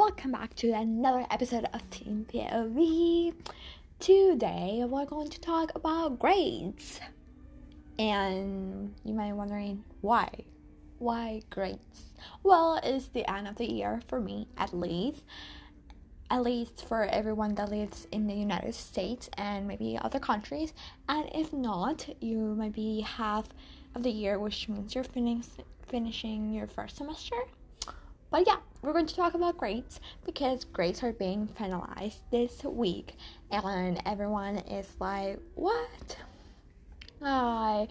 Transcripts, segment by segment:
welcome back to another episode of Team POV. Today we're going to talk about grades. And you might be wondering why? Why grades? Well, it's the end of the year for me at least. At least for everyone that lives in the United States and maybe other countries. And if not, you might be half of the year, which means you're finish, finishing your first semester but yeah, we're going to talk about grades because grades are being finalized this week, and everyone is like, "What?" Uh,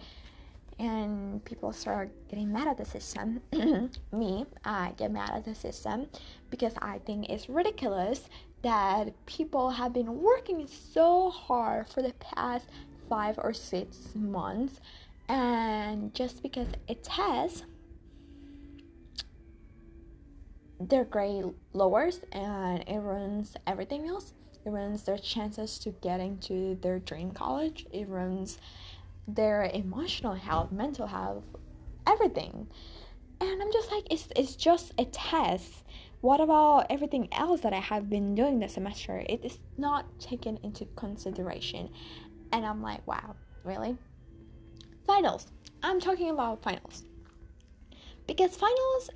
and people start getting mad at the system. Me, I get mad at the system because I think it's ridiculous that people have been working so hard for the past five or six months, and just because it has their grade lowers and it ruins everything else. It ruins their chances to get into their dream college. It ruins their emotional health, mental health, everything. And I'm just like, it's, it's just a test. What about everything else that I have been doing this semester? It is not taken into consideration. And I'm like, wow, really? Finals. I'm talking about finals. Because finals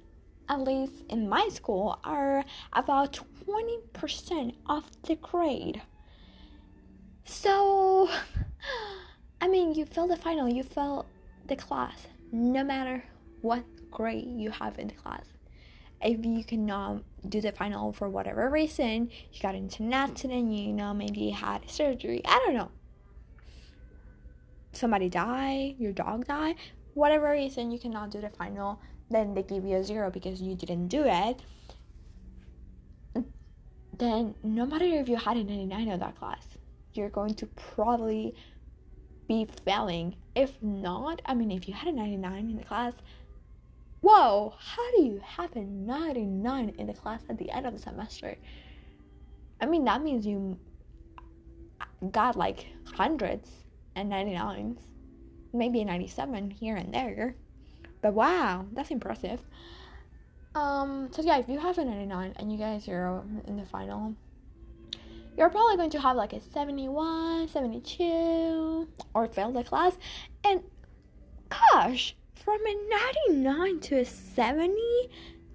at least in my school, are about 20% of the grade. So, I mean, you fail the final, you fail the class, no matter what grade you have in the class. If you cannot do the final for whatever reason, you got into an accident, you know, maybe you had surgery, I don't know. Somebody die, your dog die, whatever reason you cannot do the final, then they give you a zero because you didn't do it, then no matter if you had a 99 in that class, you're going to probably be failing. If not, I mean, if you had a 99 in the class, whoa, how do you have a 99 in the class at the end of the semester? I mean, that means you got like hundreds and 99s, maybe a 97 here and there. But wow, that's impressive. Um, so yeah, if you have a 99 and you get a zero in the final, you're probably going to have like a 71, 72, or fail the class. And gosh, from a 99 to a 70,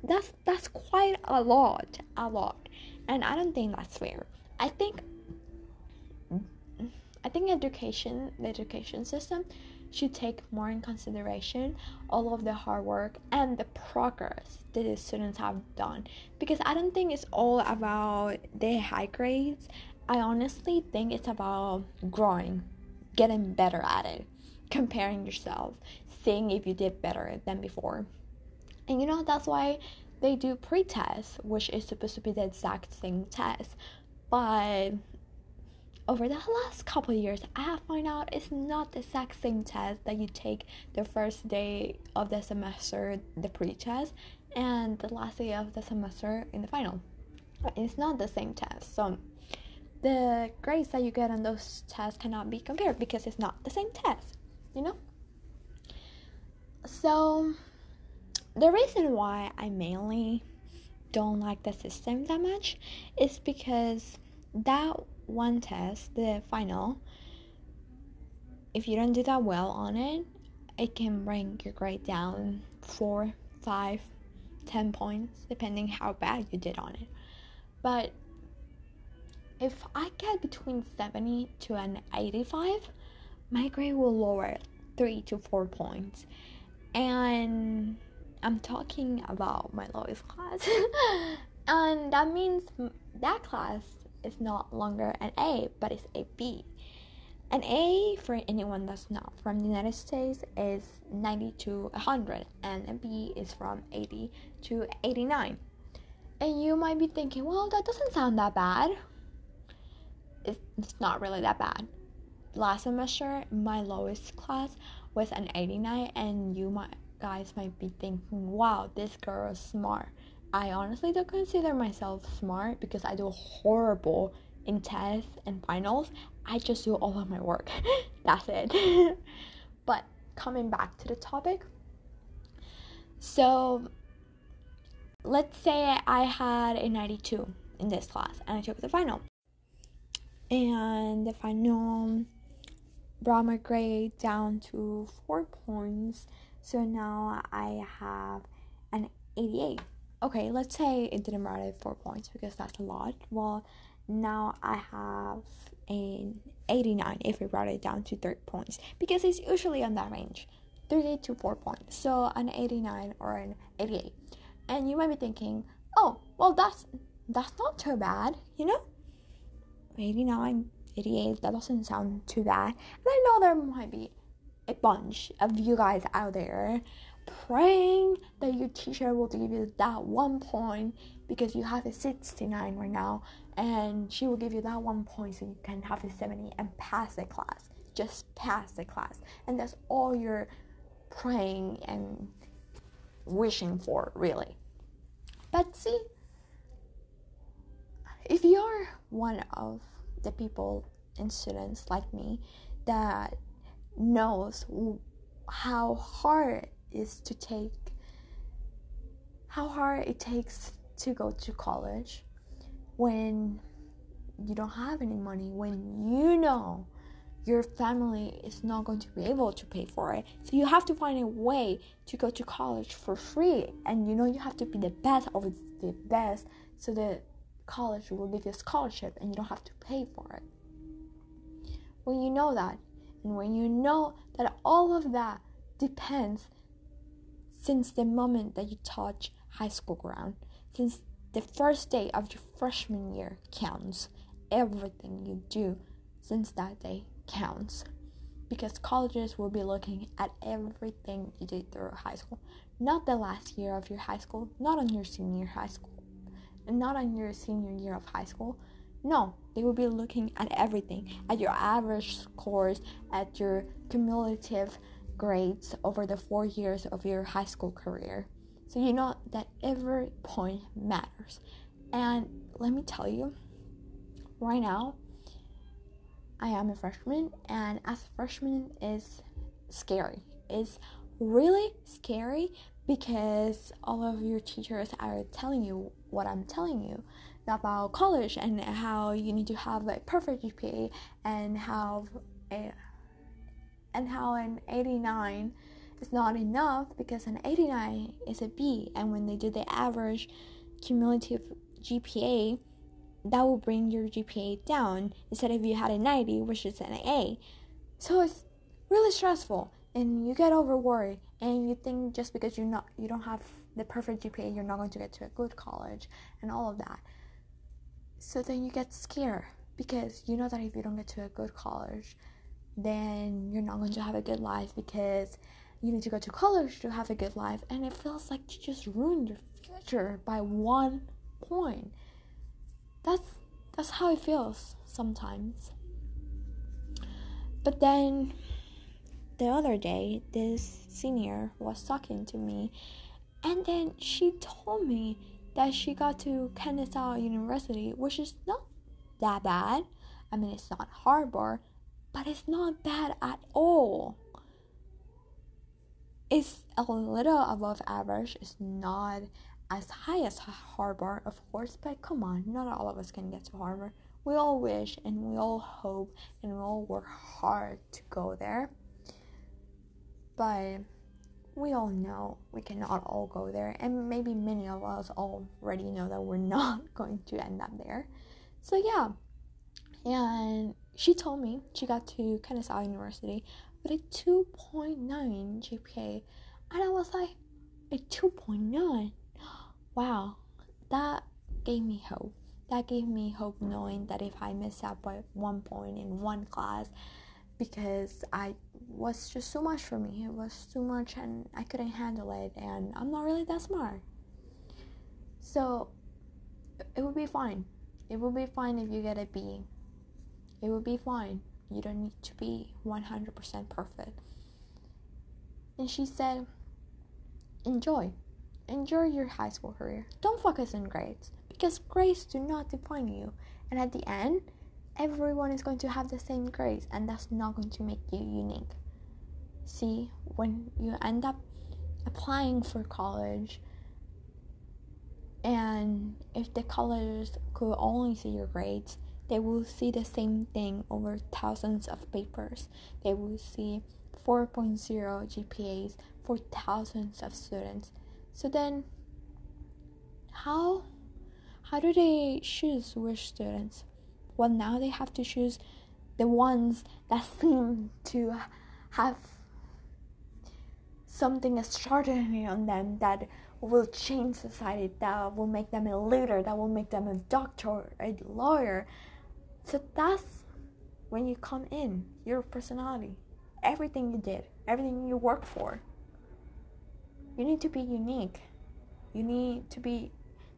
that's that's quite a lot, a lot. And I don't think that's fair. I think I think education, the education system should take more in consideration all of the hard work and the progress that the students have done because I don't think it's all about the high grades. I honestly think it's about growing, getting better at it, comparing yourself, seeing if you did better than before. And you know, that's why they do pre test, which is supposed to be the exact same test. But over the last couple years, I have found out it's not the exact same test that you take the first day of the semester, the pre-test, and the last day of the semester in the final. It's not the same test. So the grades that you get on those tests cannot be compared because it's not the same test, you know? So the reason why I mainly don't like the system that much is because that one test, the final, if you don't do that well on it, it can bring your grade down four, five, ten points, depending how bad you did on it. But if I get between 70 to an 85, my grade will lower three to four points. And I'm talking about my lowest class. and that means that class is not longer an A, but it's a B. An A, for anyone that's not from the United States, is 90 to 100, and a B is from 80 to 89. And you might be thinking, well, that doesn't sound that bad. It's, not really that bad. Last semester, my lowest class was an 89, and you might guys might be thinking, wow, this girl is smart. I honestly don't consider myself smart because I do horrible in tests and finals. I just do all of my work. That's it. but coming back to the topic. So let's say I had a 92 in this class and I took the final. And the final brought my grade down to four points. So now I have an 88. Okay, let's say it didn't matter four points because that's a lot. Well, now I have an 89 if we brought it down to three points because it's usually on that range 38 to 4 points. So an 89 or an 88 and you might be thinking oh well that's that's not too bad you know? 89 88 that doesn't sound too bad. And i know there might be a bunch of you guys out there praying that your teacher will give you that one point because you have a 69 right now and she will give you that one point so you can have a 70 and pass the class. Just pass the class. And that's all you're praying and wishing for really. But see if you're one of the people and students like me that knows how hard is to take how hard it takes to go to college when you don't have any money, when you know your family is not going to be able to pay for it. So you have to find a way to go to college for free. And you know you have to be the best of the best so that college will give you a scholarship and you don't have to pay for it. When you know that, and when you know that all of that depends since the moment that you touch high school ground, since the first day of your freshman year counts. Everything you do since that day counts. Because colleges will be looking at everything you did through high school. Not the last year of your high school, not on your senior high school, and not on your senior year of high school. No, they will be looking at everything at your average scores, at your cumulative grades over the four years of your high school career. So you know that every point matters. And let me tell you, right now, I am a freshman, and as a freshman is scary. It's really scary because all of your teachers are telling you what I'm telling you about college and how you need to have a perfect GPA and have a and how an 89 is not enough because an 89 is a B, and when they do the average cumulative GPA, that will bring your GPA down instead of you had a 90, which is an A. So it's really stressful, and you get over worried, and you think just because you're not you don't have the perfect GPA, you're not going to get to a good college, and all of that. So then you get scared because you know that if you don't get to a good college, then you're not going to have a good life because you need to go to college to have a good life. And it feels like you just ruined your future by one point. That's that's how it feels sometimes. But then the other day this senior was talking to me and then she told me that she got to Kennesaw University which is not that bad. I mean it's not Harvard but it's not bad at all it's a little above average. It's not as high as Harvard, of course, but come on, not all of us can get to Harvard. We all wish and we all hope and we all work hard to go there. But we all know we cannot all go there, and maybe many of us already know that we're not going to end up there. So, yeah, and she told me she got to Kennesaw University with a 2.9 GPA. And I was like, a 2.9? Wow, that gave me hope. That gave me hope knowing that if I miss out by one point in one class, because I was just too much for me. It was too much and I couldn't handle it, and I'm not really that smart. So it would be fine. It would be fine if you get a B. It will be fine. You don't need to be 100% perfect. And she said, Enjoy. Enjoy your high school career. Don't focus on grades because grades do not define you. And at the end, everyone is going to have the same grades, and that's not going to make you unique. See, when you end up applying for college, and if the colleges could only see your grades, they will see the same thing over thousands of papers. They will see 4.0 GPAs for thousands of students. So then how how do they choose which students? Well, now they have to choose the ones that seem to have something extraordinary on them that will change society, that will make them a leader, that will make them a doctor, a lawyer. So that's when you come in, your personality, everything you did, everything you worked for. You need to be unique. You need to be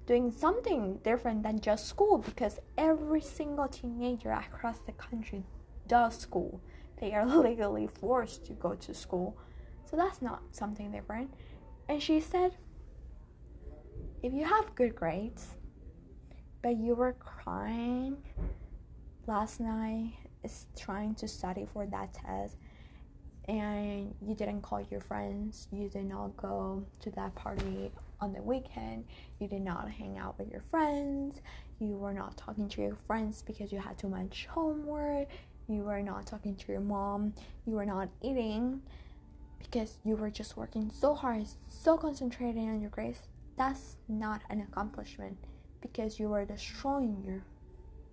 doing something different than just school because every single teenager across the country does school. They are legally forced to go to school. So that's not something different. And she said, if you have good grades, but you were crying last night is trying to study for that test and you didn't call your friends, you did not go to that party on the weekend, you did not hang out with your friends, you were not talking to your friends because you had too much homework, you were not talking to your mom, you were not eating because you were just working so hard, so concentrated on your grades. That's not an accomplishment because you were destroying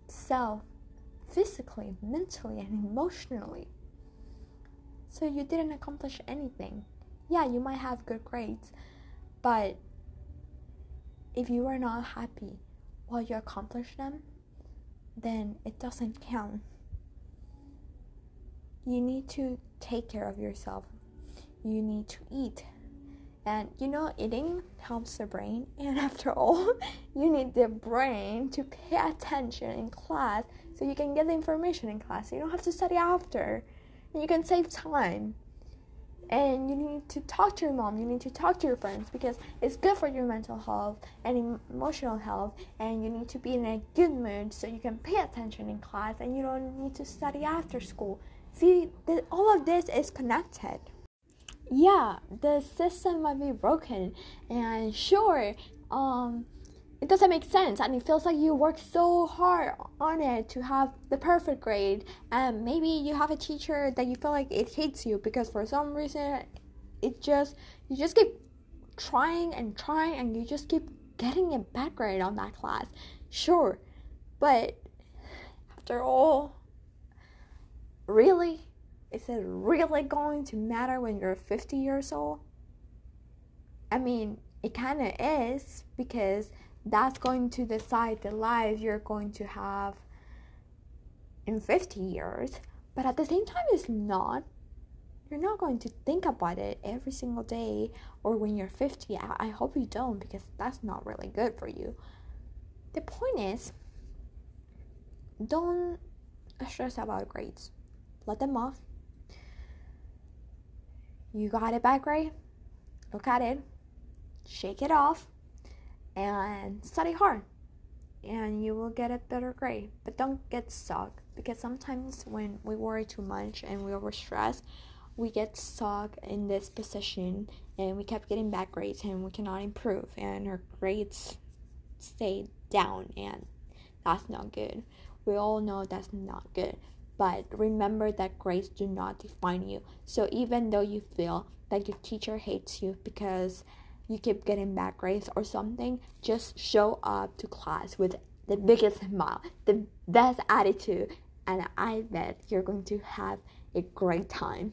yourself physically, mentally, and emotionally. So you didn't accomplish anything. Yeah, you might have good grades, but if you are not happy while you accomplish them, then it doesn't count. You need to take care of yourself. You need to eat. And you know, eating helps the brain, and after all, you need the brain to pay attention in class so you can get the information in class. You don't have to study after, and you can save time. And you need to talk to your mom. You need to talk to your friends because it's good for your mental health and emotional health. And you need to be in a good mood so you can pay attention in class and you don't need to study after school. See the, all of this is connected. Yeah the system might be broken. And sure um it doesn't make sense and it feels like you work so hard on it to have the perfect grade and maybe you have a teacher that you feel like it hates you because for some reason it just you just keep trying and trying and you just keep getting a bad grade on that class. Sure but after all really? Is it really going to matter when you're 50 years old? I mean it kind of is because that's going to decide the life you're going to have in 50 years. But at the same time, it's not. You're not going to think about it every single day or when you're 50. I, hope you don't because that's not really good for you. The point is, don't stress about grades. Let them off. You got a bad grade? Look at it. Shake it off and study hard and you will get a better grade. But don't get stuck because sometimes when we worry too much and we overstress, we get stuck in this position and we kept getting bad grades and we cannot improve and our grades stay down and that's not good. We all know that's not good. But remember that grades do not define you. So even though you feel that your teacher hates you because you keep getting bad grades or something, just show up to class with the biggest smile, the best attitude, and I bet you're going to have a great time.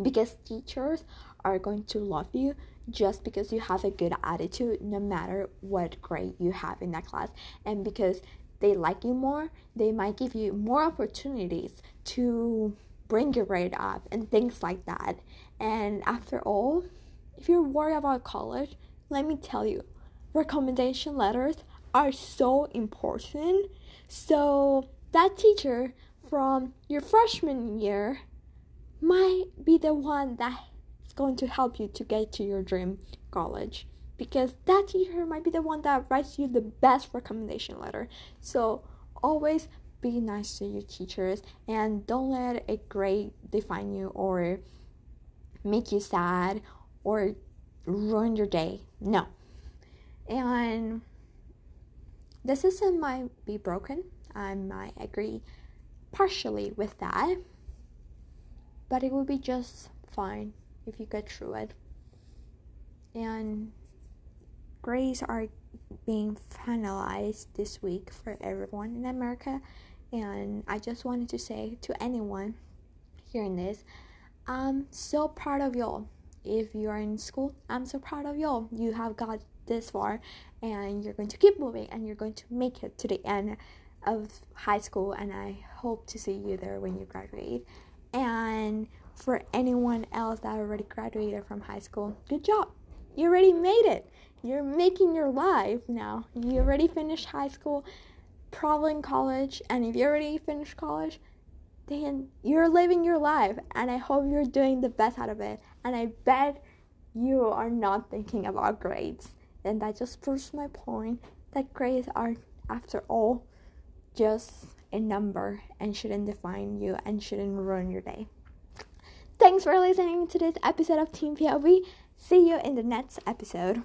Because teachers are going to love you just because you have a good attitude, no matter what grade you have in that class. And because they like you more, they might give you more opportunities to bring your grade up and things like that. And after all, if you're worried about college, let me tell you, recommendation letters are so important. So, that teacher from your freshman year might be the one that's going to help you to get to your dream college because that teacher might be the one that writes you the best recommendation letter. So, always be nice to your teachers and don't let a grade define you or make you sad or ruin your day. No. And the system might be broken. I might agree partially with that, but it would be just fine if you get through it. And grades are being finalized this week for everyone in America. And I just wanted to say to anyone hearing this, I'm so proud of y'all. If you are in school, I'm so proud of y'all. You have got this far and you're going to keep moving and you're going to make it to the end of high school and I hope to see you there when you graduate. And for anyone else that already graduated from high school, good job. You already made it. You're making your life now. You already finished high school, probably in college, and if you already finished college, then you're living your life and I hope you're doing the best out of it. And I bet you are not thinking about grades. And that just proves my point that grades are, after all, just a number and shouldn't define you and shouldn't ruin your day. Thanks for listening to this episode of Team POV. See you in the next episode.